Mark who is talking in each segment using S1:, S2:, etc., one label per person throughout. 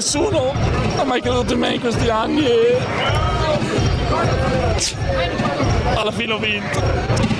S1: nessuno, ha mai creduto in me in questi anni e alla fine ho vinto.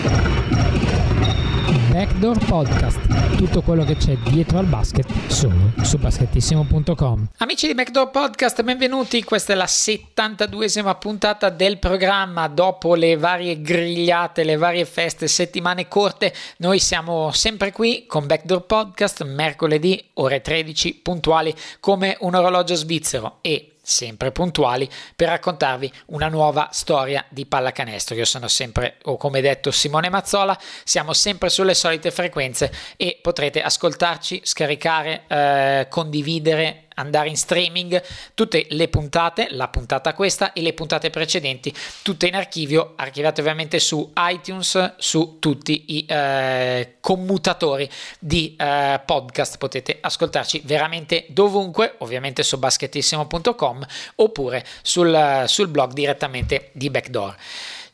S2: Backdoor Podcast, tutto quello che c'è dietro al basket solo su basketissimo.com. Amici di Backdoor Podcast, benvenuti. Questa è la 72esima puntata del programma. Dopo le varie grigliate, le varie feste, settimane corte, noi siamo sempre qui con Backdoor Podcast, mercoledì ore 13 puntuali come un orologio svizzero e sempre puntuali per raccontarvi una nuova storia di pallacanestro. Io sono sempre, o come detto, Simone Mazzola, siamo sempre sulle solite frequenze e potrete ascoltarci, scaricare, eh, condividere andare in streaming tutte le puntate, la puntata questa e le puntate precedenti, tutte in archivio, archiviate ovviamente su iTunes, su tutti i eh, commutatori di eh, podcast, potete ascoltarci veramente dovunque, ovviamente su basketissimo.com oppure sul, sul blog direttamente di Backdoor.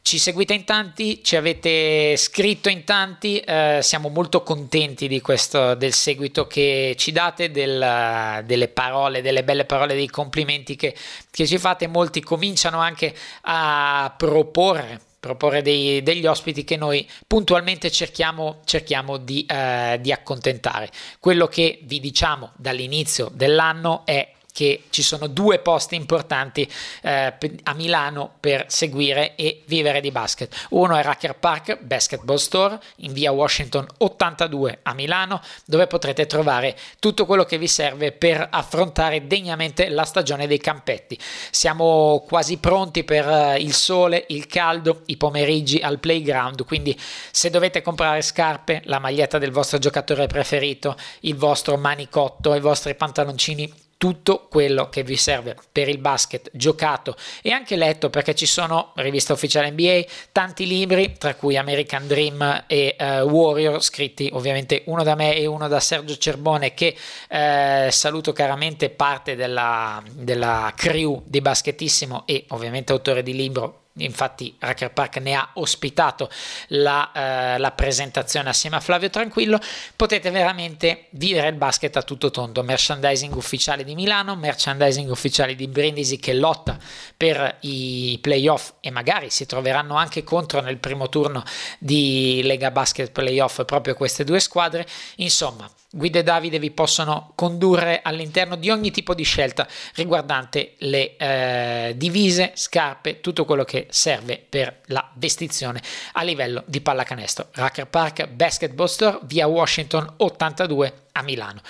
S2: Ci seguite in tanti, ci avete scritto in tanti, eh, siamo molto contenti di questo, del seguito che ci date, del, delle parole, delle belle parole, dei complimenti che, che ci fate. Molti cominciano anche a proporre proporre dei, degli ospiti che noi puntualmente cerchiamo, cerchiamo di, eh, di accontentare. Quello che vi diciamo dall'inizio dell'anno è che ci sono due posti importanti eh, a Milano per seguire e vivere di basket. Uno è Racker Park Basketball Store in via Washington 82 a Milano, dove potrete trovare tutto quello che vi serve per affrontare degnamente la stagione dei campetti. Siamo quasi pronti per eh, il sole, il caldo, i pomeriggi al playground, quindi se dovete comprare scarpe, la maglietta del vostro giocatore preferito, il vostro manicotto, i vostri pantaloncini tutto quello che vi serve per il basket giocato e anche letto perché ci sono rivista ufficiale NBA tanti libri tra cui American Dream e uh, Warrior scritti ovviamente uno da me e uno da Sergio Cerbone che uh, saluto caramente parte della, della crew di Basketissimo e ovviamente autore di libro infatti Racker Park ne ha ospitato la, eh, la, presentazione assieme a Flavio Tranquillo, potete veramente vivere il basket a tutto tondo, merchandising ufficiale di Milano, merchandising ufficiale di Brindisi che lotta per i playoff e magari si troveranno anche contro nel primo turno di Lega Basket Playoff proprio queste due squadre, insomma Guida e Davide vi possono condurre all'interno di ogni tipo di scelta riguardante le eh, divise, scarpe, tutto quello che serve per la vestizione a livello di pallacanestro. Racker Park Basketball Store via Washington 82 a Milano.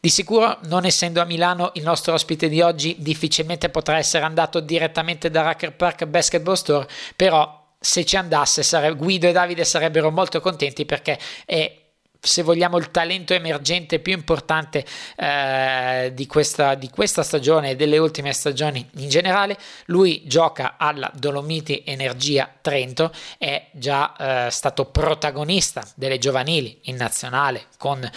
S2: Di sicuro, non essendo a Milano, il nostro ospite di oggi difficilmente potrà essere andato direttamente da Racker Park Basketball Store, però se ci andasse sare- Guido e Davide sarebbero molto contenti perché è se vogliamo, il talento emergente più importante eh, di, questa, di, questa, stagione e delle ultime stagioni in generale. Lui gioca alla Dolomiti Energia Trento, è già eh, stato protagonista delle giovanili in nazionale con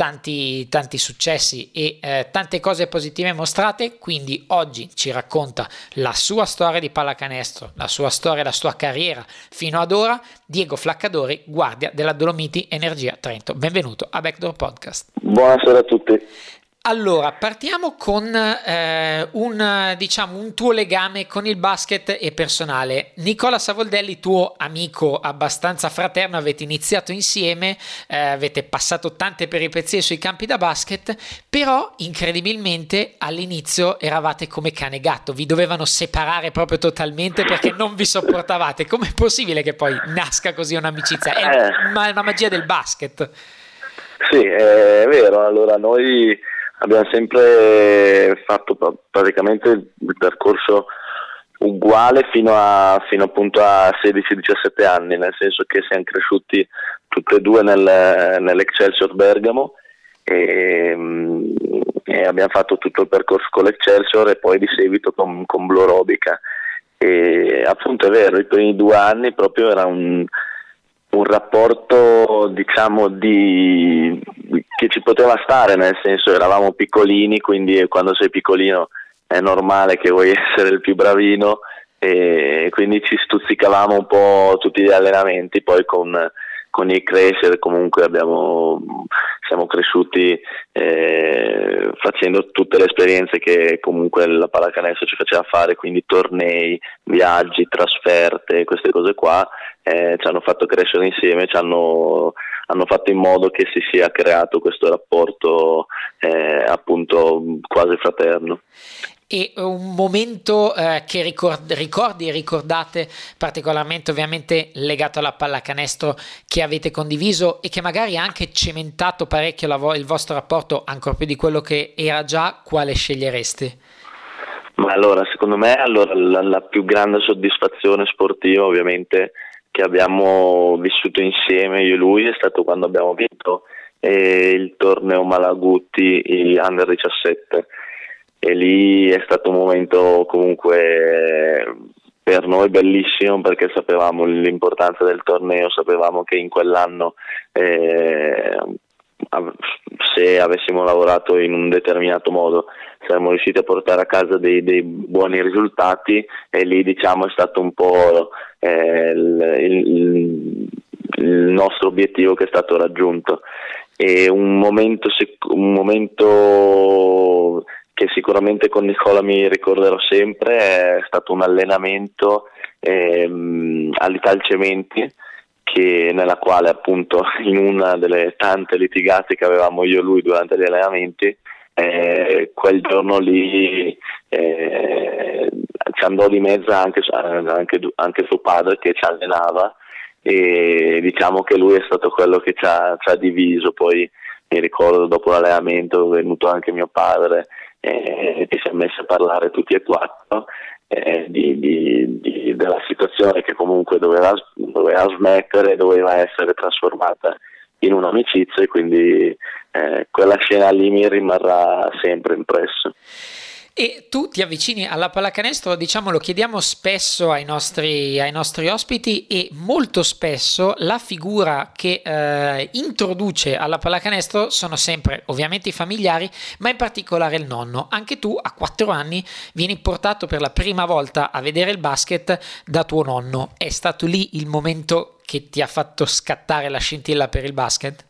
S2: tanti, tanti successi e eh, tante cose positive mostrate, quindi oggi ci racconta la sua storia di pallacanestro, la sua storia, la sua carriera fino ad ora, Diego Flaccadori, guardia della Dolomiti Energia Trento. Benvenuto a Backdoor Podcast.
S3: Buonasera a tutti.
S2: Allora, partiamo con eh, un, diciamo, un tuo legame con il basket e personale. Nicola Savoldelli, tuo amico abbastanza fraterno, avete iniziato insieme, eh, avete passato tante peripezie sui campi da basket, però incredibilmente all'inizio eravate come cane e gatto, vi dovevano separare proprio totalmente perché non vi sopportavate. Com'è possibile che poi nasca così un'amicizia? È eh. una magia del basket.
S3: Sì, è vero. Allora, noi abbiamo sempre fatto praticamente il percorso uguale fino, a, fino appunto a 16-17 anni, nel senso che siamo cresciuti tutti e due nel, nell'Excelsior Bergamo e, e, abbiamo fatto tutto il percorso con l'Excelsior e poi di seguito con, con Blue Robica. E appunto è vero, i primi due anni proprio era un, un rapporto diciamo di, che ci poteva stare, nel senso eravamo piccolini, quindi quando sei piccolino è normale che vuoi essere il più bravino e quindi ci stuzzicavamo un po' tutti gli allenamenti, poi con, con il crescere comunque abbiamo, siamo cresciuti eh, facendo tutte le esperienze che comunque la pallacanestro ci faceva fare, quindi tornei, viaggi, trasferte, queste cose qua eh, ci hanno fatto crescere insieme, ci hanno, hanno, fatto in modo che si sia creato questo rapporto eh, appunto quasi fraterno
S2: e un momento eh, che ricord- ricordi e ricordate particolarmente ovviamente legato alla pallacanestro che avete condiviso e che magari ha anche cementato parecchio vo- il vostro rapporto ancora più di quello che era già, quale scegliereste?
S3: Ma allora, secondo me allora, la, la più grande soddisfazione sportiva ovviamente che abbiamo vissuto insieme io e lui è stato quando abbiamo vinto eh, il torneo Malagutti Under 17 e lì è stato un momento comunque per noi bellissimo perché sapevamo l'importanza del torneo, sapevamo che in quell'anno eh, se avessimo lavorato in un determinato modo saremmo riusciti a portare a casa dei, dei buoni risultati e lì diciamo è stato un po' eh, il, il, il nostro obiettivo che è stato raggiunto. E un momento, un momento che sicuramente con Nicola mi ricorderò sempre, è stato un allenamento ehm, all'Italcementi che, nella quale appunto in una delle tante litigate che avevamo io e lui durante gli allenamenti, eh, quel giorno lì eh, ci andò di mezzo anche, anche, anche, suo padre che ci allenava e diciamo che lui è stato quello che ci ha, ci ha diviso, poi mi ricordo dopo l'allenamento è venuto anche mio padre eh, e si messo a parlare tutti e quattro eh, di, di, di, della situazione che comunque doveva, doveva smettere, doveva essere trasformata in un'amicizia e quindi eh, quella scena lì mi rimarrà sempre impresso.
S2: E tu ti avvicini alla pallacanestro, diciamo lo chiediamo spesso ai nostri, ai nostri ospiti e molto spesso la figura che eh, introduce alla pallacanestro sono sempre ovviamente i familiari, ma in particolare il nonno. Anche tu a quattro anni vieni portato per la prima volta a vedere il basket da tuo nonno. È stato lì il momento che ti ha fatto scattare la scintilla per il basket?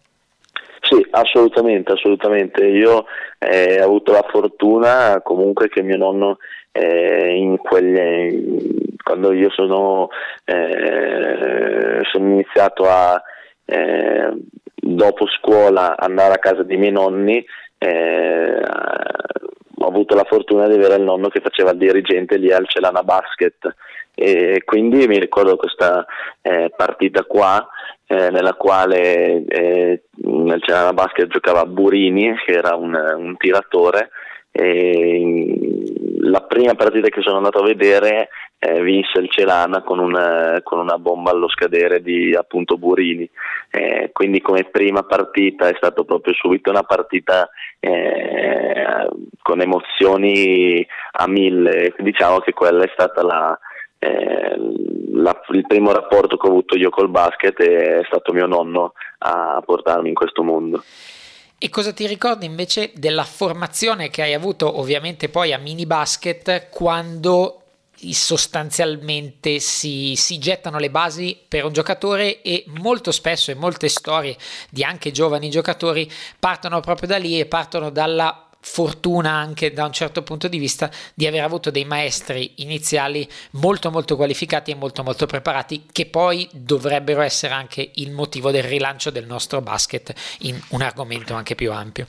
S3: Sì, assolutamente, assolutamente. Io eh, ho avuto la fortuna comunque che mio nonno eh, in quegli, quando io sono, eh, sono iniziato a eh, dopo scuola andare a casa dei miei nonni eh, ho avuto la fortuna di avere il nonno che faceva il dirigente lì al Celana Basket e quindi mi ricordo questa eh, partita qua eh, nella quale eh, nel Celana Basket giocava Burini che era un, un tiratore la prima partita che sono andato a vedere eh, vinse il Celana con una, con una, bomba allo scadere di appunto Burini. Eh, quindi come prima partita è stata proprio subito una partita eh, con emozioni a mille. Diciamo che quella è stata la, eh, la, il primo rapporto che ho avuto io col basket è stato mio nonno a portarmi in questo mondo.
S2: E cosa ti ricordi invece della formazione che hai avuto ovviamente poi a mini basket quando sostanzialmente si, si, gettano le basi per un giocatore e molto spesso e molte storie di anche giovani giocatori partono proprio da lì e partono dalla fortuna anche da un certo punto di vista di aver avuto dei maestri iniziali molto molto qualificati e molto molto preparati che poi dovrebbero essere anche il motivo del rilancio del nostro basket in un argomento anche più ampio.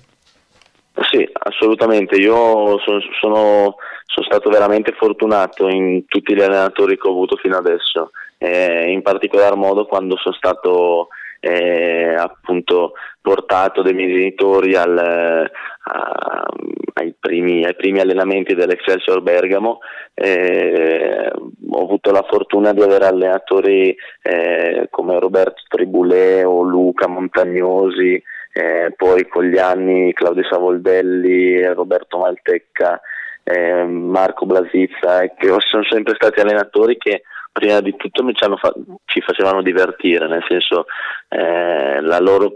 S3: Sì, assolutamente. Io sono, sono, sono stato veramente fortunato in tutti gli allenatori che ho avuto fino adesso, eh, in particolar modo quando sono stato eh, appunto portato dai miei genitori al, a, ai, primi, ai, primi, allenamenti dell'Excelsior Bergamo. Eh, ho avuto la fortuna di avere allenatori eh, come Roberto Tribulè o Luca Montagnosi, eh, poi con gli anni Claudio Savoldelli, Roberto Maltecca, eh, Marco Blasizza, che sono sempre stati allenatori che prima di tutto fa- ci facevano divertire, nel senso eh, loro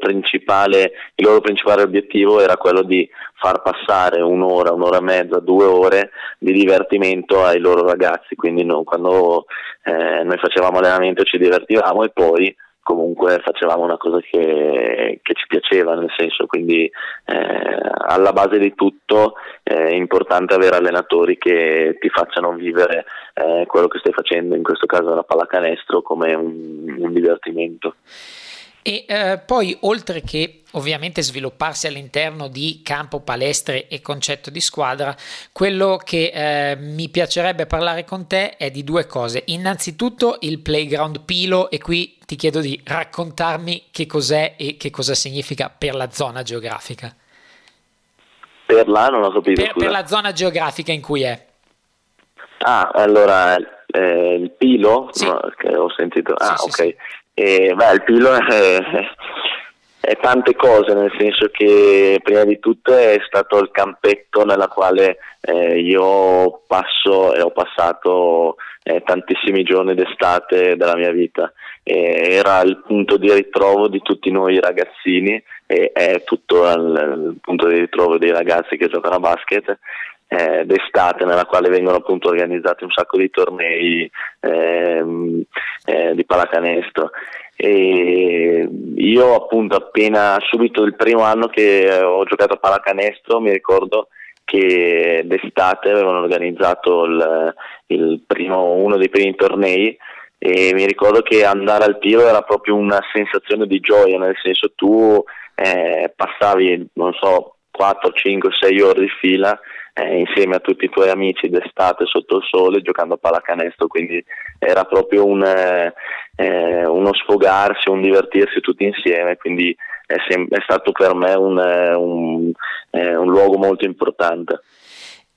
S3: il loro principale obiettivo era quello di far passare un'ora, un'ora e mezza, due ore di divertimento ai loro ragazzi, quindi no, quando eh, noi facevamo allenamento ci divertivamo e poi comunque facevamo una cosa che, che ci piaceva, nel senso, quindi eh, alla base di tutto è importante avere allenatori che ti facciano vivere eh, quello che stai facendo, in questo caso la pallacanestro, come un, un divertimento.
S2: E eh, poi, oltre che ovviamente svilupparsi all'interno di campo palestre e concetto di squadra, quello che eh, mi piacerebbe parlare con te è di due cose. Innanzitutto il playground Pilo e qui ti chiedo di raccontarmi che cos'è e che cosa significa per la zona geografica.
S3: Per la non ho capito.
S2: Per, per la zona geografica in cui è.
S3: Ah, allora eh, il Pilo,
S2: sì.
S3: no, che ho sentito. Ah,
S2: sì,
S3: ok.
S2: Sì,
S3: e, beh, il Pilo è, è, tante cose, nel senso che prima di tutto è stato il campetto nella quale eh, io passo e ho passato eh, tantissimi giorni d'estate della mia vita. E era il punto di ritrovo di tutti noi ragazzini e è tutto il, il punto di ritrovo dei ragazzi che giocano a basket eh, d'estate nella quale vengono appunto organizzati un sacco di tornei ehm, eh, di pallacanestro. E io appunto appena subito il primo anno che ho giocato a pallacanestro mi ricordo che d'estate avevano organizzato il, il primo, uno dei primi tornei e mi ricordo che andare al tiro era proprio una sensazione di gioia, nel senso tu eh, passavi, non so, 4, 5, 6 ore di fila eh, insieme a tutti i tuoi amici d'estate sotto il sole giocando a pallacanestro, quindi era proprio un, eh, eh, uno sfogarsi, un divertirsi tutti insieme, quindi è, sem- è stato per me un, eh, un, eh, un luogo molto importante.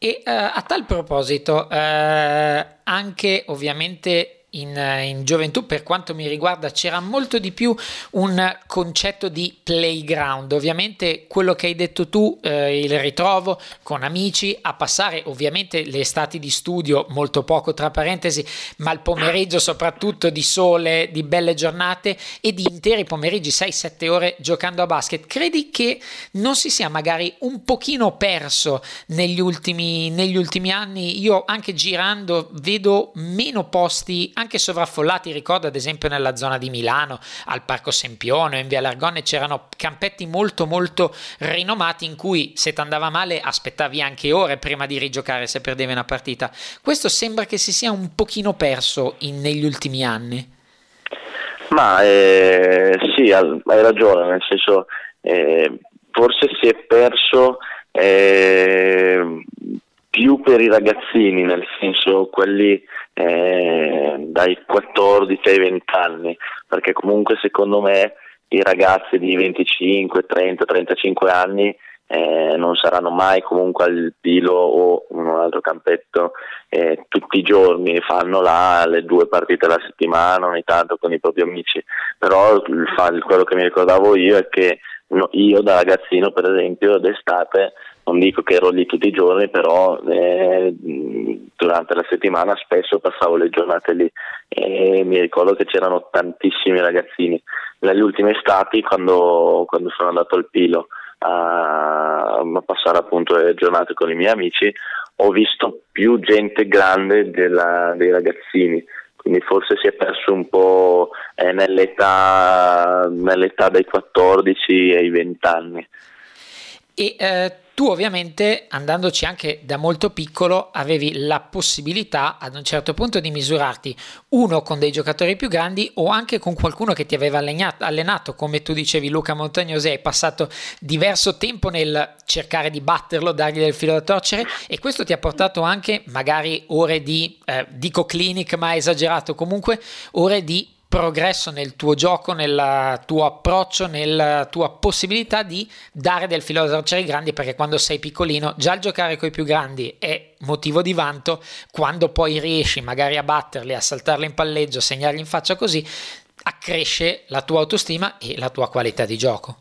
S2: E uh, a tal proposito, anche ovviamente in, in, gioventù, per quanto mi riguarda, c'era molto di più un concetto di playground. Ovviamente quello che hai detto tu, eh, il ritrovo con amici, a passare ovviamente le estati di studio, molto poco tra parentesi, ma il pomeriggio soprattutto di sole, di belle giornate e di interi pomeriggi, 6-7 ore giocando a basket. Credi che non si sia magari un pochino perso negli ultimi, negli ultimi anni? Io anche girando vedo meno posti anche sovraffollati, ricordo ad esempio nella zona di Milano, al Parco Sempione, in Via Largone c'erano campetti molto molto rinomati in cui se ti andava male aspettavi anche ore prima di rigiocare se perdevi una partita. Questo sembra che si sia un pochino perso in, negli ultimi anni.
S3: Ma eh, sì, hai ragione, nel senso eh, forse si è perso eh, più per i ragazzini, nel senso quelli eh, dai 14 ai 20 anni, perché comunque secondo me i ragazzi di 25, 30, 35 anni eh, non saranno mai comunque al pilo o in un altro campetto eh, tutti i giorni, fanno là le due partite alla settimana ogni tanto con i propri amici, però quello che mi ricordavo io è che io da ragazzino per esempio d'estate non dico che ero lì tutti i giorni, però eh, durante la settimana spesso passavo le giornate lì e mi ricordo che c'erano tantissimi ragazzini. Negli ultimi estati, quando, quando sono andato al Pilo a, a, passare appunto le giornate con i miei amici, ho visto più gente grande della, dei ragazzini quindi forse si è perso un po' eh, nell'età, nell'età, dai 14 ai 20 anni.
S2: E eh, tu ovviamente andandoci anche da molto piccolo avevi la possibilità ad un certo punto di misurarti uno con dei giocatori più grandi o anche con qualcuno che ti aveva allenato, allenato. Come tu dicevi Luca Montagnosi hai passato diverso tempo nel cercare di batterlo, dargli del filo da torcere e questo ti ha portato anche magari ore di, eh, dico clinic ma esagerato comunque, ore di progresso nel tuo gioco, nel tuo approccio, nella tua possibilità di dare del filo da torcere ai grandi perché quando sei piccolino già il giocare con i più grandi è motivo di vanto, quando poi riesci magari a batterli, a saltarli in palleggio, a segnarli in faccia così, accresce la tua autostima e la tua qualità di gioco.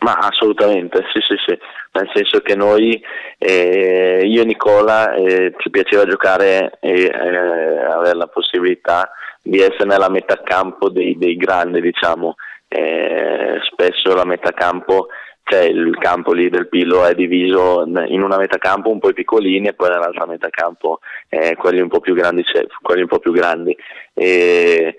S3: Ma assolutamente, sì, sì, sì, nel senso che noi, eh, io e Nicola, eh, ci piaceva giocare e eh, avere la possibilità di essere nella metà campo dei, dei grandi, diciamo. Eh, spesso la metà campo, cioè il campo lì del Pilo è diviso in una metà campo un po' piccolini e poi nell'altra metà campo eh, quelli un po' più grandi. Quelli un po' più grandi. E,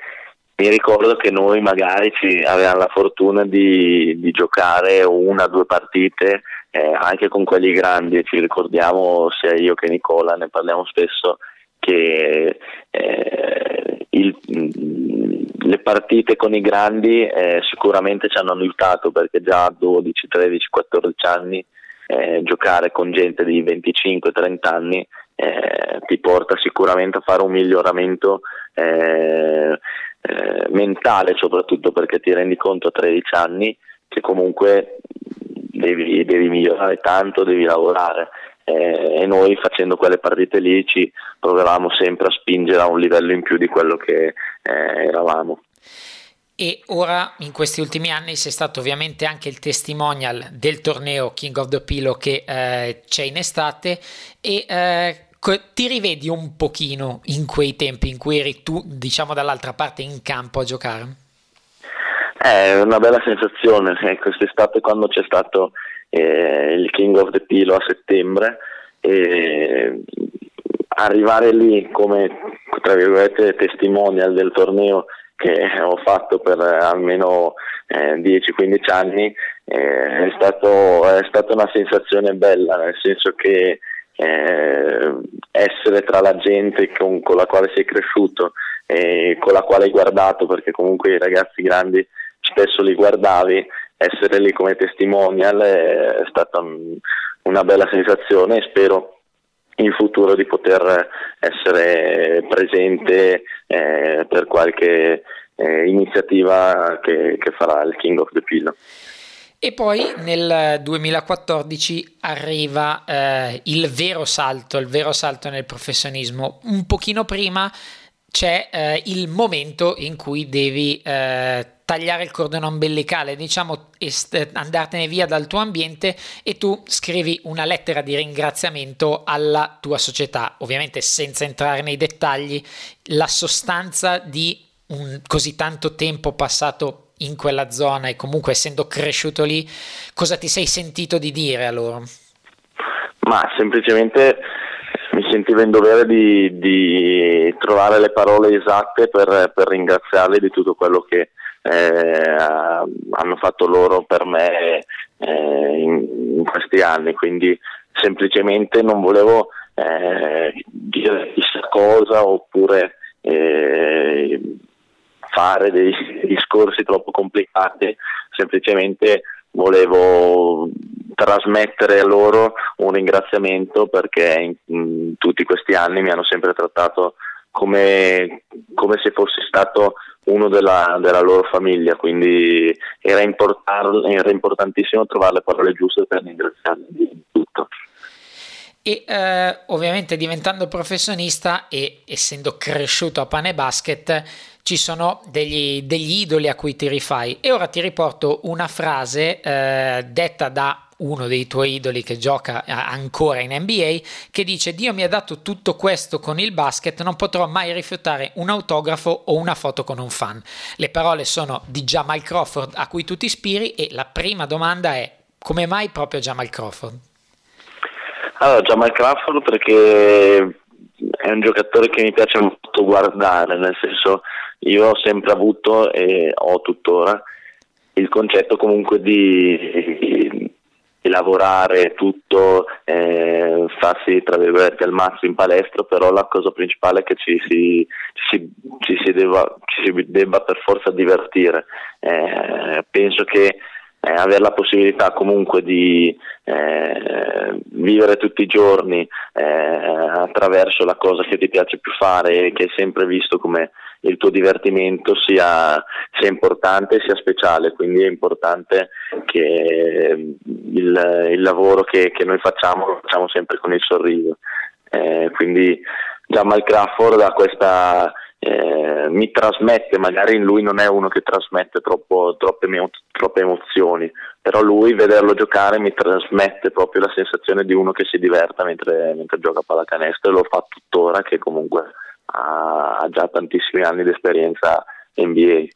S3: mi ricordo che noi magari avevamo la fortuna di, di giocare una o due partite eh, anche con quelli grandi, ci ricordiamo sia io che Nicola, ne parliamo spesso, che eh, il, le partite con i grandi eh, sicuramente ci hanno aiutato perché già a 12, 13, 14 anni eh, giocare con gente di 25-30 anni eh, ti porta sicuramente a fare un miglioramento eh, eh, mentale soprattutto perché ti rendi conto a 13 anni che comunque devi, devi migliorare tanto, devi lavorare. Eh, e noi facendo quelle partite lì ci provavamo sempre a spingere a un livello in più di quello che eh, eravamo.
S2: E ora in questi ultimi anni sei stato ovviamente anche il testimonial del torneo King of the Pillow che eh, c'è in estate e eh, ti rivedi un pochino in quei tempi in cui eri tu, diciamo, dall'altra parte in campo a giocare?
S3: È una bella sensazione, eh, quest'estate quando c'è stato eh, il King of the Pilo a settembre e arrivare lì come tra virgolette testimonial del torneo che ho fatto per almeno eh, 10-15 anni eh, è, stato, è stata una sensazione bella nel senso che eh, essere tra la gente con, con, la quale sei cresciuto e con la quale hai guardato, perché comunque i ragazzi grandi spesso li guardavi, essere lì come testimonial è stata una bella sensazione e spero in futuro di poter essere presente eh, per qualche eh, iniziativa che, che farà il King of the Pillow.
S2: E poi nel 2014 arriva eh, il vero salto, il vero salto nel professionismo. Un pochino prima c'è eh, il momento in cui devi eh, tagliare il cordone ombelicale, diciamo est- andartene via dal tuo ambiente e tu scrivi una lettera di ringraziamento alla tua società, ovviamente senza entrare nei dettagli, la sostanza di un così tanto tempo passato in quella zona e comunque essendo cresciuto lì, cosa ti sei sentito di dire a loro?
S3: Ma semplicemente mi sentivo in dovere di, di trovare le parole esatte per, per, ringraziarli di tutto quello che eh, hanno fatto loro per me eh, in, in, questi anni, quindi semplicemente non volevo eh, dire chissà cosa oppure eh, fare dei discorsi troppo complicati, semplicemente volevo trasmettere a loro un ringraziamento perché in, in tutti questi anni mi hanno sempre trattato come, come se fossi stato uno della, della, loro famiglia, quindi era, era importantissimo trovare le parole giuste per ringraziarli di tutto.
S2: E eh, ovviamente diventando professionista e essendo cresciuto a pane basket, ci sono degli, degli, idoli a cui ti rifai. E ora ti riporto una frase eh, detta da uno dei tuoi idoli che gioca eh, ancora in NBA, che dice Dio mi ha dato tutto questo con il basket, non potrò mai rifiutare un autografo o una foto con un fan. Le parole sono di Jamal Crawford a cui tu ti ispiri e la prima domanda è come mai proprio Jamal Crawford?
S3: Allora, Jamal Crawford perché è un giocatore che mi piace molto guardare, nel senso io ho sempre avuto e ho tuttora il concetto comunque di, lavorare tutto, eh, farsi tra virgolette al massimo in palestra, però la cosa principale è che ci si, ci, ci si, debba, ci si debba, per forza divertire. Eh, penso che eh, avere la possibilità comunque di eh, vivere tutti i giorni eh, attraverso la cosa che ti piace più fare e che hai sempre visto come il tuo divertimento sia, sia importante sia speciale, quindi è importante che il, il lavoro che, che, noi facciamo lo facciamo sempre con il sorriso. Eh, quindi Jamal Crawford ha questa eh, mi trasmette, magari lui non è uno che trasmette troppo, troppe, troppe, emozioni, però lui vederlo giocare mi trasmette proprio la sensazione di uno che si diverta mentre, mentre gioca a pallacanestro e lo fa tuttora che comunque ha, già tantissimi anni di esperienza NBA.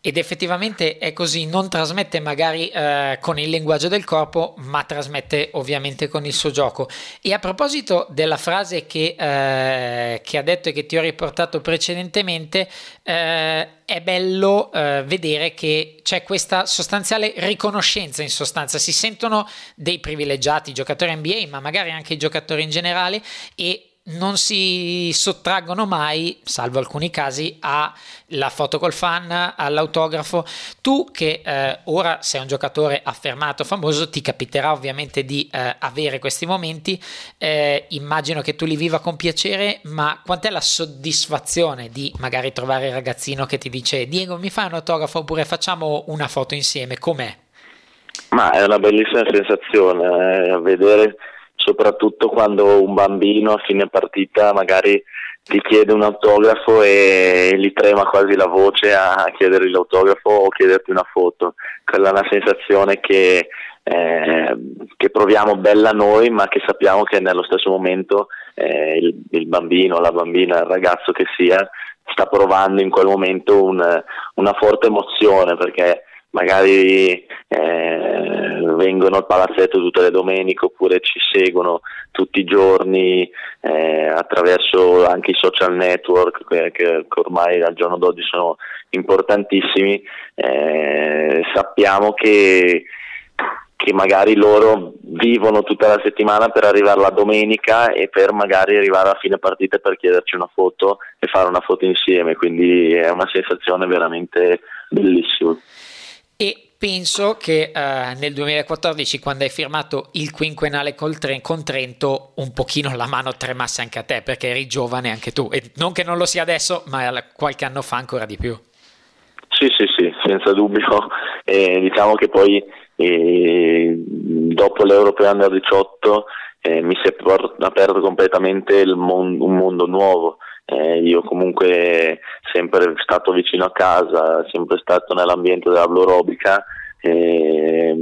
S2: Ed effettivamente è così, non trasmette magari eh, con il linguaggio del corpo, ma trasmette ovviamente con il suo gioco. E a proposito della frase che, eh, che ha detto e che ti ho riportato precedentemente, eh, è bello eh, vedere che c'è questa sostanziale riconoscenza in sostanza, si sentono dei privilegiati giocatori NBA, ma magari anche i giocatori in generale e non si sottraggono mai, salvo alcuni casi, alla foto col fan, all'autografo. Tu che eh, ora sei un giocatore affermato, famoso, ti capiterà ovviamente di eh, avere questi momenti, eh, immagino che tu li viva con piacere, ma quant'è la soddisfazione di magari trovare il ragazzino che ti dice Diego mi fai un autografo oppure facciamo una foto insieme, com'è?
S3: Ma è una bellissima sensazione, eh, vedere soprattutto quando un bambino a fine partita magari ti chiede un autografo e gli trema quasi la voce a chiedergli l'autografo o chiederti una foto. Quella è una sensazione che, eh, che proviamo bella noi, ma che sappiamo che nello stesso momento eh, il, il, bambino, la bambina, il ragazzo che sia, sta provando in quel momento un, una forte emozione perché magari eh, vengono al palazzetto tutte le domeniche oppure ci seguono tutti i giorni eh, attraverso anche i social network che, che, ormai al giorno d'oggi sono importantissimi, eh, sappiamo che, che magari loro vivono tutta la settimana per arrivare la domenica e per magari arrivare a fine partita per chiederci una foto e fare una foto insieme, quindi è una sensazione veramente bellissima
S2: e penso che eh, nel 2014 quando hai firmato il quinquennale Tre- con Trento un pochino la mano tremasse anche a te perché eri giovane anche tu. E non che non lo sia adesso ma qualche anno fa ancora di più.
S3: Sì sì sì senza dubbio. Eh, diciamo che poi eh, dopo l'Europeo Under 18 eh, mi si è aperto completamente mon- un mondo nuovo eh, io comunque sempre stato vicino a casa, sempre stato nell'ambiente della Blorobica. Eh,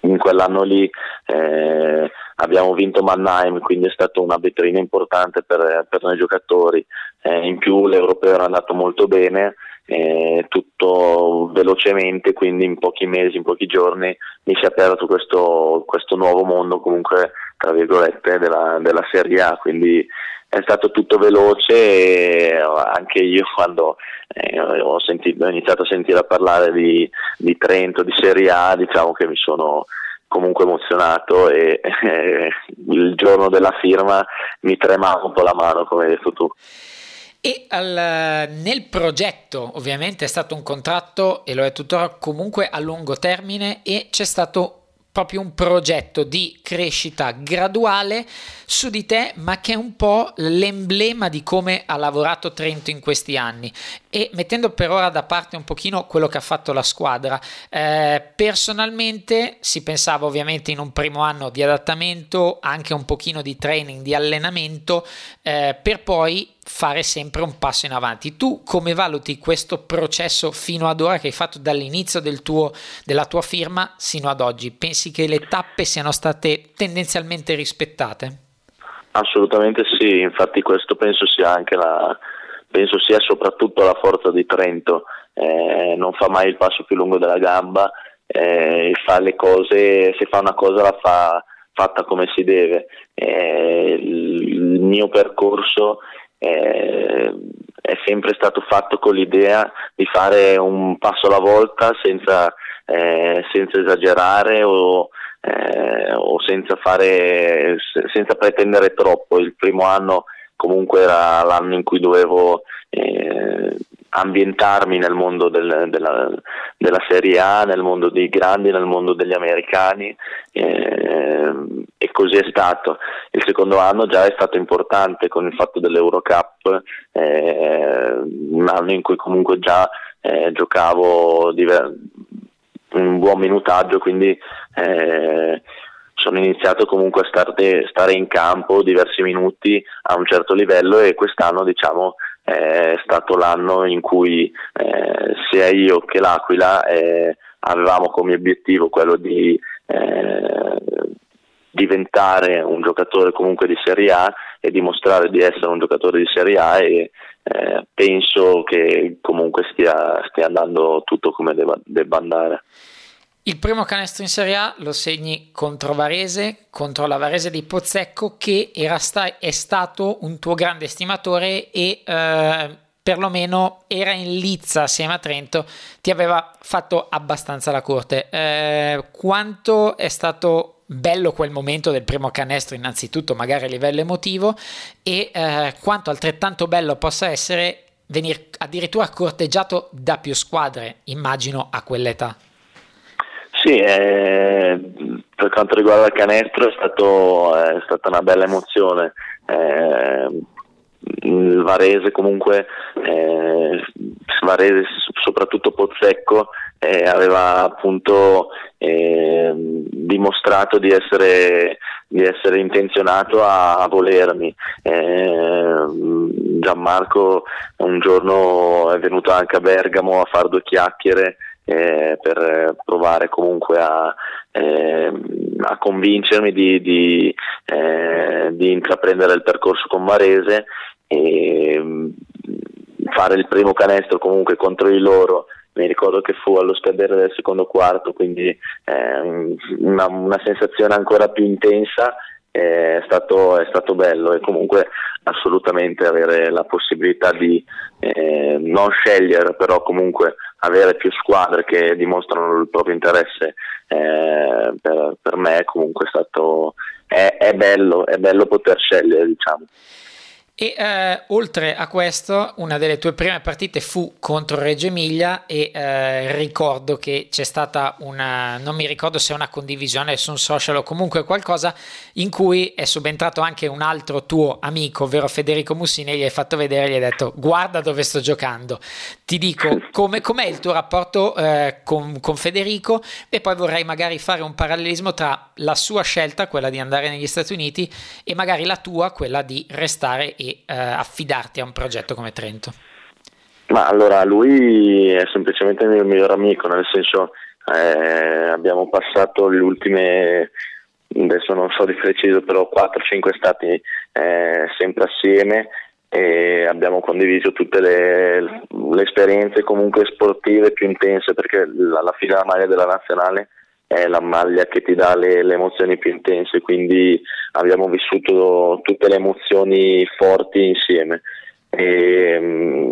S3: in quell'anno lì eh, abbiamo vinto Mannheim, quindi è stata una vetrina importante per, per noi giocatori. Eh, in più l'Europeo era andato molto bene, eh, tutto velocemente, quindi in pochi mesi, in pochi giorni mi si è aperto questo, questo nuovo mondo comunque tra virgolette della, della Serie A, quindi è stato tutto veloce e anche io quando eh, ho, sentito, ho, iniziato a sentire parlare di, di, Trento, di Serie A, diciamo che mi sono comunque emozionato e eh, il giorno della firma mi tremava un po' la mano come hai detto tu.
S2: E al, nel progetto ovviamente è stato un contratto e lo è tuttora comunque a lungo termine e c'è stato proprio un progetto di crescita graduale su di te, ma che è un po' l'emblema di come ha lavorato Trento in questi anni. E mettendo per ora da parte un pochino quello che ha fatto la squadra, eh, personalmente si pensava ovviamente in un primo anno di adattamento, anche un pochino di training, di allenamento, eh, per poi fare sempre un passo in avanti. Tu come valuti questo processo fino ad ora che hai fatto dall'inizio del tuo, della tua firma sino ad oggi? Pensi che le tappe siano state tendenzialmente rispettate?
S3: Assolutamente sì, infatti questo penso sia anche la, penso sia soprattutto la forza di Trento, eh, non fa mai il passo più lungo della gamba, eh, fa le cose, se fa una cosa la fa fatta come si deve. Eh, il mio percorso eh, è sempre stato fatto con l'idea di fare un passo alla volta senza, eh, senza esagerare o, eh, o senza, fare, senza, pretendere troppo. Il primo anno comunque era l'anno in cui dovevo eh, ambientarmi nel mondo del, della, della, Serie A, nel mondo dei grandi, nel mondo degli americani eh, e così è stato. Il secondo anno già è stato importante con il fatto dell'Eurocup, eh, un anno in cui comunque già eh, giocavo diver- un buon minutaggio, quindi eh, sono iniziato comunque a stare, stare in campo diversi minuti a un certo livello e quest'anno diciamo è stato l'anno in cui eh, sia io che l'Aquila eh, avevamo come obiettivo quello di eh, diventare un giocatore comunque di Serie A e dimostrare di essere un giocatore di Serie A e eh, penso che comunque stia, stia andando tutto come debba, debba andare.
S2: Il primo canestro in Serie A lo segni contro Varese, contro la Varese di Pozzecco, che sta- è stato un tuo grande estimatore e eh, perlomeno era in lizza assieme a Trento, ti aveva fatto abbastanza la corte. Eh, quanto è stato bello quel momento del primo canestro, innanzitutto magari a livello emotivo, e eh, quanto altrettanto bello possa essere venire addirittura corteggiato da più squadre, immagino a quell'età.
S3: Sì, eh, per quanto riguarda il canestro è, stato, è stata una bella emozione. Eh, il Varese comunque, eh, Varese soprattutto Pozzecco eh, aveva appunto eh, dimostrato di essere, di essere intenzionato a, a volermi. Eh, Gianmarco un giorno è venuto anche a Bergamo a fare due chiacchiere eh, per provare comunque a, eh, a convincermi di, di, eh, di, intraprendere il percorso con Varese e mm, fare il primo canestro comunque contro di loro. Mi ricordo che fu allo scadere del secondo quarto quindi eh, una, una sensazione ancora più intensa è stato, è stato, bello. E comunque assolutamente avere la possibilità di eh, non scegliere, però comunque avere più squadre che dimostrano il proprio interesse eh, per, per, me comunque stato è, è, bello, è bello poter scegliere diciamo.
S2: E eh, oltre a questo, una delle tue prime partite fu contro Reggio Emilia e eh, ricordo che c'è stata una, non mi ricordo se una condivisione su un social o comunque qualcosa in cui è subentrato anche un altro tuo amico, ovvero Federico Mussini, e gli hai fatto vedere, gli hai detto guarda dove sto giocando. Ti dico come, com'è il tuo rapporto eh, con, con Federico e poi vorrei magari fare un parallelismo tra la sua scelta, quella di andare negli Stati Uniti, e magari la tua, quella di restare e eh, affidarti a un progetto come Trento?
S3: Ma allora lui è semplicemente il mio miglior amico, nel senso eh, abbiamo passato le ultime, adesso non so di preciso, però 4-5 stati eh, sempre assieme e abbiamo condiviso tutte le, le, esperienze comunque sportive più intense perché alla fine la maglia della nazionale è la maglia che ti dà le, le, emozioni più intense, quindi abbiamo vissuto tutte le emozioni forti insieme. E, mm,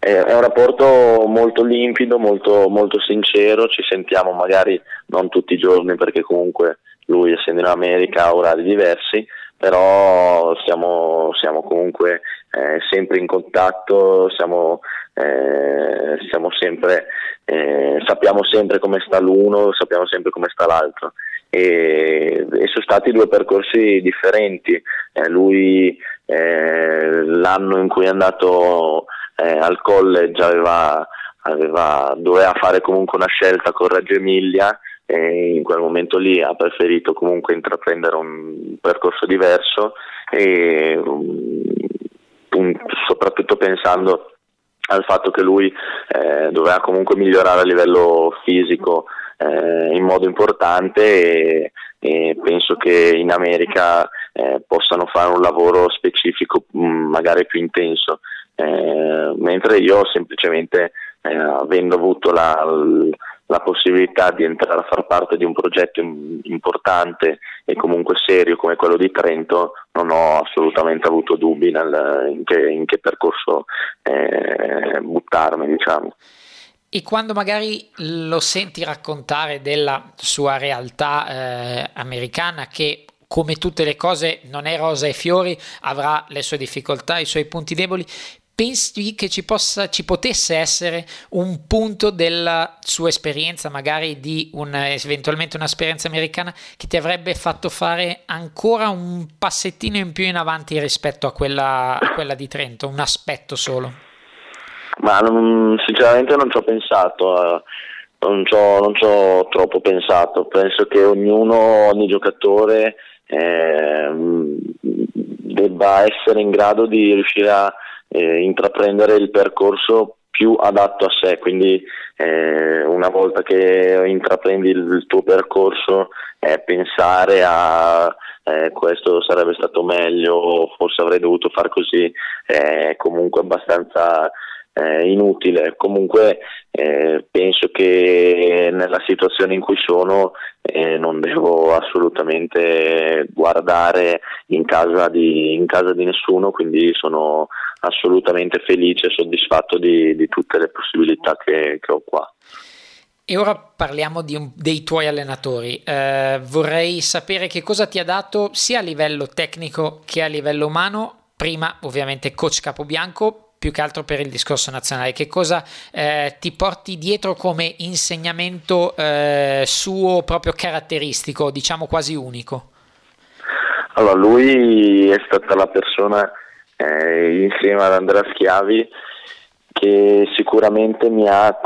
S3: è un rapporto molto limpido, molto, molto sincero, ci sentiamo magari non tutti i giorni perché comunque lui essendo in America ha orari diversi, però siamo, siamo comunque eh, sempre in contatto, siamo, eh, siamo sempre, eh, sappiamo sempre come sta l'uno, sappiamo sempre come sta l'altro. E, e sono stati due percorsi differenti. Eh, lui eh, l'anno in cui è andato eh, al college aveva, aveva, doveva fare comunque una scelta con Reggio Emilia e in quel momento lì ha preferito comunque intraprendere un percorso diverso e um, soprattutto pensando al fatto che lui eh, doveva comunque migliorare a livello fisico eh, in modo importante e, e, penso che in America eh, possano fare un lavoro specifico mh, mm, magari più intenso. Eh, mentre io semplicemente eh, avendo avuto la, la possibilità di entrare a far parte di un progetto importante e comunque serio come quello di Trento, non ho assolutamente avuto dubbi nel, in, che, in, che, percorso eh, buttarmi, diciamo.
S2: E quando magari lo senti raccontare della sua realtà eh, americana che come tutte le cose non è rosa e fiori, avrà le sue difficoltà, i suoi punti deboli, pensi che ci, possa, ci potesse essere un punto della sua esperienza, magari di un, eventualmente un'esperienza americana, che ti avrebbe fatto fare ancora un passettino in più in avanti rispetto a quella, a quella di Trento, un aspetto solo?
S3: Ma non, sinceramente non ci ho pensato. Eh. Non ci, ho, non ci ho troppo pensato, penso che ognuno, ogni giocatore eh, debba essere in grado di riuscire a eh, intraprendere il percorso più adatto a sé, quindi eh, una volta che intraprendi il, tuo percorso eh, pensare a eh, questo sarebbe stato meglio, forse avrei dovuto far così, è comunque abbastanza eh, inutile. Comunque eh, penso che nella situazione in cui sono eh, non devo assolutamente guardare in casa, di, in casa, di, nessuno, quindi sono assolutamente felice e soddisfatto di, di tutte le possibilità che, che ho qua.
S2: E ora parliamo un, dei tuoi allenatori. Eh, vorrei sapere che cosa ti ha dato sia a livello tecnico che a livello umano. Prima, ovviamente, coach Capobianco, più che altro per il discorso nazionale. Che cosa eh, ti porti dietro come insegnamento eh, suo proprio caratteristico, diciamo quasi unico?
S3: Allora, lui è stata la persona eh, insieme ad Andrea Schiavi che sicuramente mi ha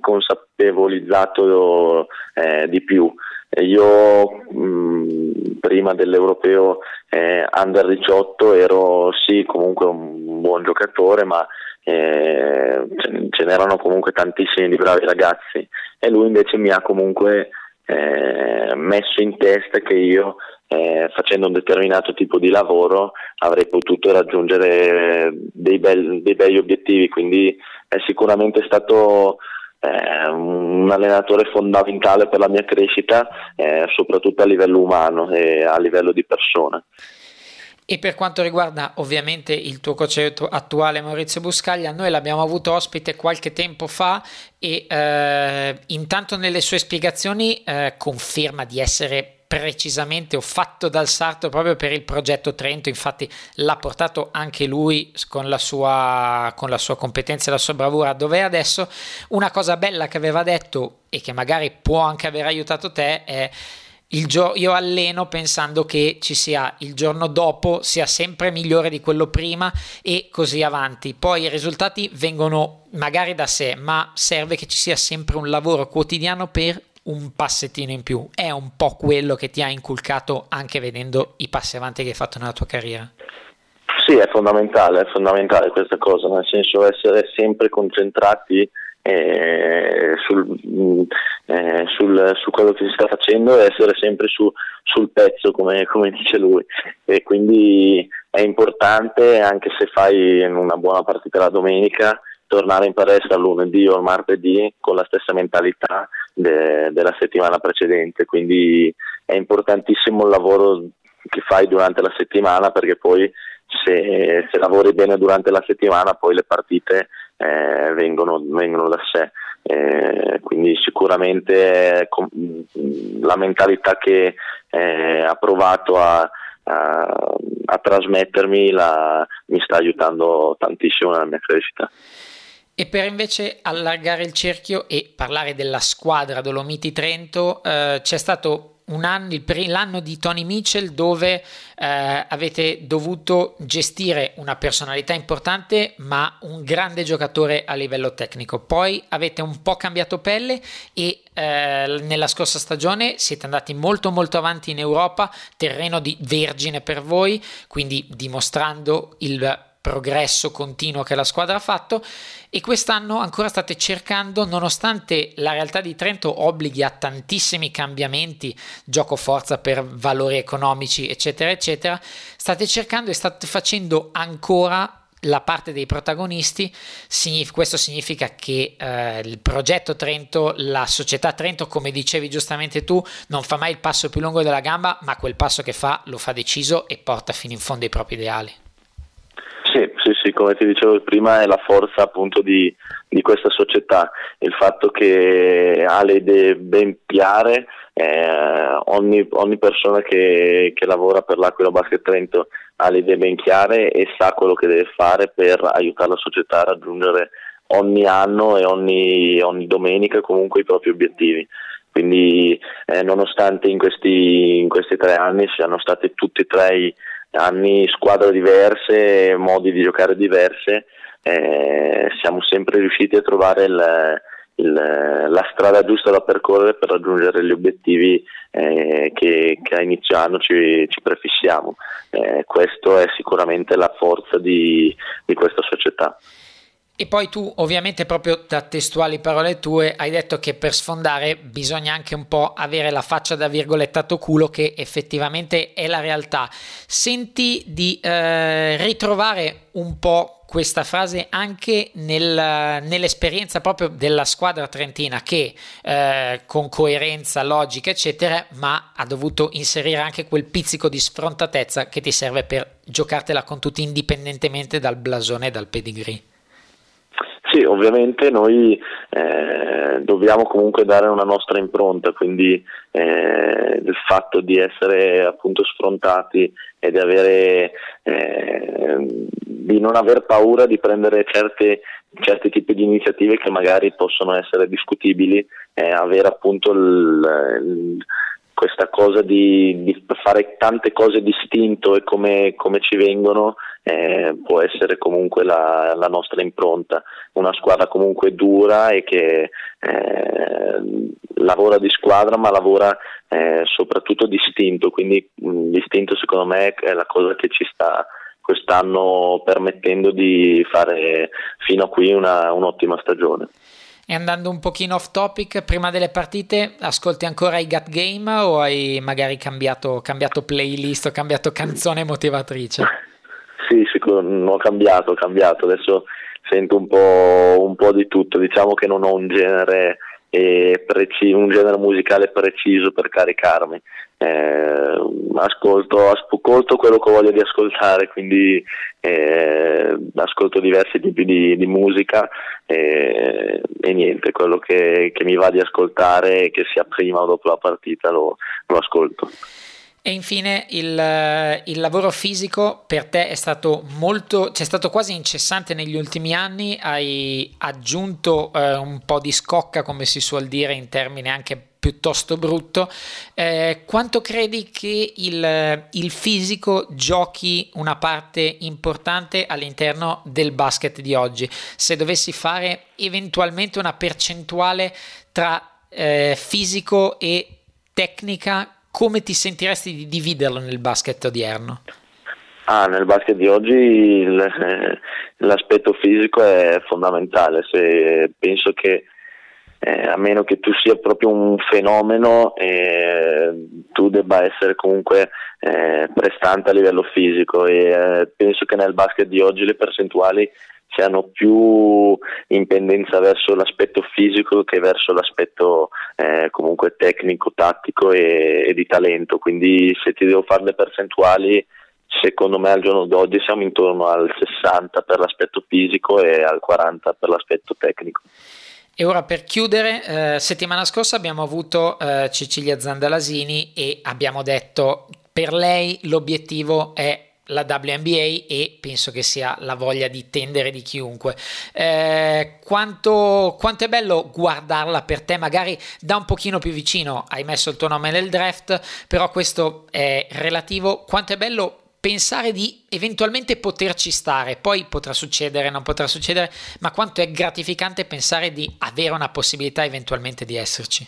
S3: consapevolizzato eh, di più. Io mh, prima dell'europeo eh, under 18 ero sì comunque un buon giocatore ma eh, ce n'erano comunque tantissimi di bravi ragazzi e lui invece mi ha comunque eh, messo in testa che io eh, facendo un determinato tipo di lavoro avrei potuto raggiungere dei, be- dei begli obiettivi, quindi è sicuramente stato eh, un allenatore fondamentale per la mia crescita, eh, soprattutto a livello umano e a livello di persona.
S2: E per quanto riguarda ovviamente il tuo coach attuale Maurizio Buscaglia, noi l'abbiamo avuto ospite qualche tempo fa e eh, intanto nelle sue spiegazioni eh, conferma di essere precisamente o fatto dal Sarto proprio per il progetto Trento, infatti l'ha portato anche lui con la sua, con la sua competenza e la sua bravura dove è adesso. Una cosa bella che aveva detto e che magari può anche aver aiutato te è Gio- io alleno pensando che ci sia il giorno dopo sia sempre migliore di quello prima e così avanti. Poi i risultati vengono magari da sé, ma serve che ci sia sempre un lavoro quotidiano per un passettino in più. È un po' quello che ti ha inculcato anche vedendo i passi avanti che hai fatto nella tua carriera.
S3: Sì, è fondamentale, è fondamentale questa cosa, nel senso essere sempre concentrati eh, sul, mm, eh, sul, su quello che si sta facendo e essere sempre su, sul pezzo, come, come, dice lui. E quindi è importante, anche se fai una buona partita la domenica, tornare in palestra lunedì o martedì con la stessa mentalità de, della settimana precedente, quindi è importantissimo il lavoro che fai durante la settimana perché poi se, se lavori bene durante la settimana poi le partite eh, vengono, vengono, da sé. Eh, quindi sicuramente eh, com- la mentalità che eh, ha provato a, a, a trasmettermi la, mi sta aiutando tantissimo nella mia crescita.
S2: E per invece allargare il cerchio e parlare della squadra Dolomiti Trento, eh, c'è stato anno, l'anno di Tony Mitchell dove eh, avete dovuto gestire una personalità importante ma un grande giocatore a livello tecnico. Poi avete un po' cambiato pelle e eh, nella scorsa stagione siete andati molto molto avanti in Europa, terreno di vergine per voi, quindi dimostrando il progresso continuo che la squadra ha fatto e quest'anno ancora state cercando, nonostante la realtà di Trento obblighi a tantissimi cambiamenti, gioco forza per valori economici, eccetera, eccetera, state cercando e state facendo ancora la parte dei protagonisti, questo significa che eh, il progetto Trento, la società Trento, come dicevi giustamente tu, non fa mai il passo più lungo della gamba, ma quel passo che fa lo fa deciso e porta fino in fondo i propri ideali.
S3: Sì, sì, come ti dicevo prima è la forza appunto di, di questa società, il fatto che ha le idee ben chiare, eh, ogni, ogni, persona che, che, lavora per l'Aquila Basket Trento ha le idee ben chiare e sa quello che deve fare per aiutare la società a raggiungere ogni anno e ogni, ogni domenica comunque i propri obiettivi. Quindi eh, nonostante in questi, in questi tre anni siano state tutti e tre anni, squadre diverse, modi di giocare diverse, eh, siamo sempre riusciti a trovare il, il, la strada giusta da percorrere per raggiungere gli obiettivi eh, che, che, a inizio anno ci, ci prefissiamo. Eh, questo è sicuramente la forza di, di questa società.
S2: E poi tu, ovviamente, proprio da testuali parole tue, hai detto che per sfondare bisogna anche un po' avere la faccia da virgolettato culo, che effettivamente è la realtà. Senti di eh, ritrovare un po' questa frase anche nel, nell'esperienza proprio della squadra trentina che eh, con coerenza, logica, eccetera, ma ha dovuto inserire anche quel pizzico di sfrontatezza che ti serve per giocartela con tutti indipendentemente dal blasone e dal pedigree.
S3: Sì, ovviamente noi eh, dobbiamo comunque dare una nostra impronta, quindi eh, il fatto di essere appunto sfrontati e di, avere, eh, di non aver paura di prendere certe, certi tipi di iniziative che magari possono essere discutibili, avere appunto il, il questa cosa di, di, fare tante cose distinto e come, come ci vengono eh, può essere comunque la, la, nostra impronta. Una squadra comunque dura e che eh, lavora di squadra ma lavora eh, soprattutto distinto, quindi mh, distinto secondo me è la cosa che ci sta quest'anno permettendo di fare fino a qui una, un'ottima stagione.
S2: E andando un pochino off topic, prima delle partite ascolti ancora i Gut Game o hai magari cambiato, cambiato playlist o cambiato canzone motivatrice?
S3: Sì, sicuro, ho cambiato, ho cambiato, adesso sento un po', un po', di tutto, diciamo che non ho un genere, eh, preci- un genere musicale preciso per caricarmi, eh, ascolto, ascolto, quello che voglio di ascoltare, quindi eh, ascolto diversi tipi di, di musica e, e, niente, quello che, che, mi va di ascoltare, che sia prima o dopo la partita, lo, lo ascolto.
S2: E infine il, il, lavoro fisico per te è stato molto, c'è stato quasi incessante negli ultimi anni, hai aggiunto eh, un po' di scocca come si suol dire in termini anche piuttosto brutto. Eh, quanto credi che il, il, fisico giochi una parte importante all'interno del basket di oggi? Se dovessi fare eventualmente una percentuale tra eh, fisico e tecnica, come ti sentiresti di dividerlo nel basket odierno?
S3: Ah, nel basket di oggi l'aspetto fisico è fondamentale. Se penso che eh, a meno che tu sia proprio un fenomeno, eh, tu debba essere comunque eh, prestante a livello fisico e eh, penso che nel basket di oggi le percentuali siano più in pendenza verso l'aspetto fisico che verso l'aspetto eh, comunque tecnico, tattico e, e, di talento. Quindi se ti devo fare le percentuali, secondo me al giorno d'oggi siamo intorno al 60 per l'aspetto fisico e al 40 per l'aspetto tecnico.
S2: E ora per chiudere, eh, settimana scorsa abbiamo avuto eh, Cecilia Zandalasini e abbiamo detto per lei l'obiettivo è la WNBA e penso che sia la voglia di tendere di chiunque. Eh, quanto, quanto, è bello guardarla per te, magari da un pochino più vicino, hai messo il tuo nome nel draft, però questo è relativo. Quanto è bello pensare di eventualmente poterci stare, poi potrà succedere, non potrà succedere, ma quanto è gratificante pensare di avere una possibilità eventualmente di esserci.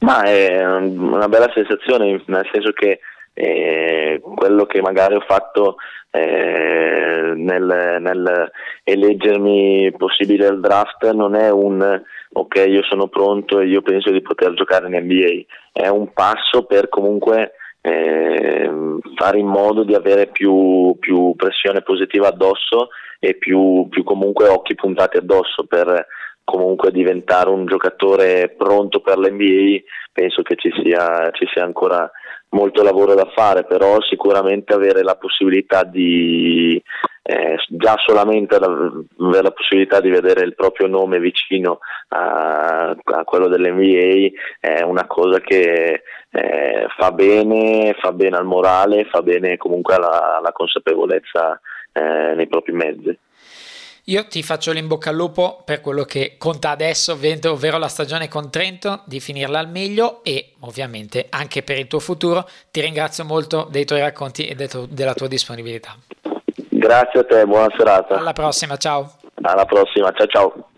S3: Ma è una bella sensazione, nel senso che eh, quello che magari ho fatto eh, nel, nel, eleggermi possibile al draft non è un ok io sono pronto e io penso di poter giocare in NBA, è un passo per comunque eh, fare in modo di avere più, più pressione positiva addosso e più, più, comunque occhi puntati addosso per comunque diventare un giocatore pronto per l'NBA penso che ci sia, ci sia ancora molto lavoro da fare, però sicuramente avere la possibilità di eh, già solamente avere la possibilità di vedere il proprio nome vicino a, a quello dell'NBA è una cosa che eh, fa bene, fa bene al morale, fa bene comunque alla, alla consapevolezza eh, nei propri mezzi.
S2: Io ti faccio l'in bocca al lupo per quello che conta adesso, ovvero la stagione con Trento, di finirla al meglio e ovviamente anche per il tuo futuro. Ti ringrazio molto dei tuoi racconti e della tua disponibilità.
S3: Grazie a te, buona serata.
S2: Alla prossima, ciao.
S3: Alla prossima, ciao ciao.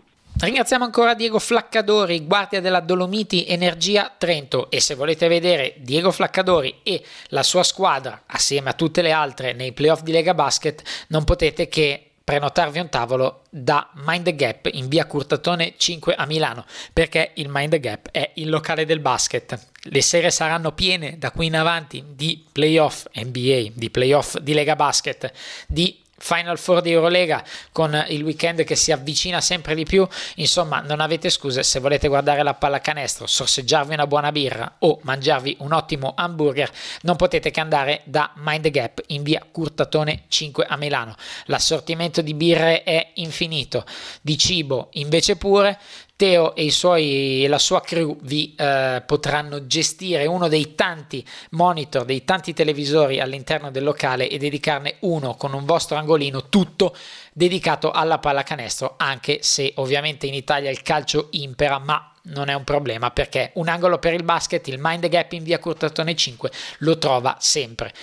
S2: Ringraziamo ancora Diego Flaccadori, guardia della Dolomiti Energia Trento e se volete vedere Diego Flaccadori e la sua squadra assieme a tutte le altre nei playoff di Lega Basket non potete che prenotarvi un tavolo da Mind the Gap in via Curtatone 5 a Milano, perché il Mind the Gap è il locale del basket. Le sere saranno piene da qui in avanti di playoff NBA, di playoff di Lega Basket, di Final Four di Eurolega con il weekend che si avvicina sempre di più. Insomma, non avete scuse se volete guardare la pallacanestro, sorseggiarvi una buona birra o mangiarvi un ottimo hamburger, non potete che andare da Mind Gap in via Curtatone 5 a Milano. L'assortimento di birre è infinito, di cibo invece pure. Teo e, suoi, la sua crew vi eh, potranno gestire uno dei tanti monitor, dei tanti televisori all'interno del locale e dedicarne uno con un vostro angolino tutto dedicato alla pallacanestro, anche se ovviamente in Italia il calcio impera, ma non è un problema perché un angolo per il basket, il Mind Gap in via Curtatone 5 lo trova sempre.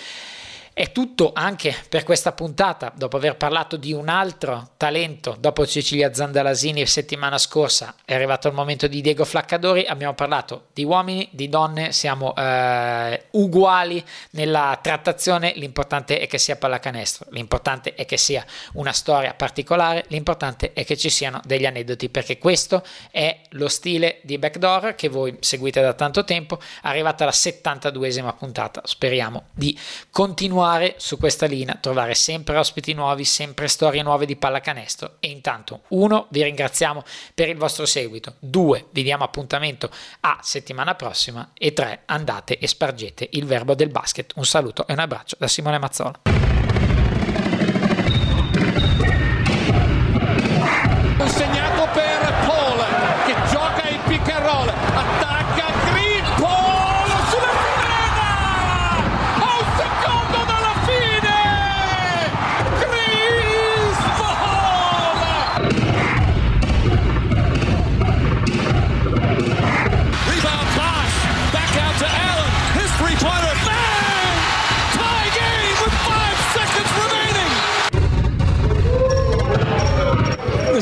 S2: È tutto anche per questa puntata, dopo aver parlato di un altro talento, dopo Cecilia Zandalasini settimana scorsa è arrivato il momento di Diego Flaccadori, abbiamo parlato di uomini, di donne, siamo eh, uguali nella trattazione, l'importante è che sia pallacanestro, l'importante è che sia una storia particolare, l'importante è che ci siano degli aneddoti, perché questo è lo stile di Backdoor che voi seguite da tanto tempo, arrivata alla 72esima puntata, speriamo di continuare continuare su questa linea, trovare sempre ospiti nuovi, sempre storie nuove di pallacanestro e intanto uno vi ringraziamo per il vostro seguito, due vi diamo appuntamento a settimana prossima e tre andate e spargete il verbo del basket. Un saluto e un abbraccio da Simone Mazzola.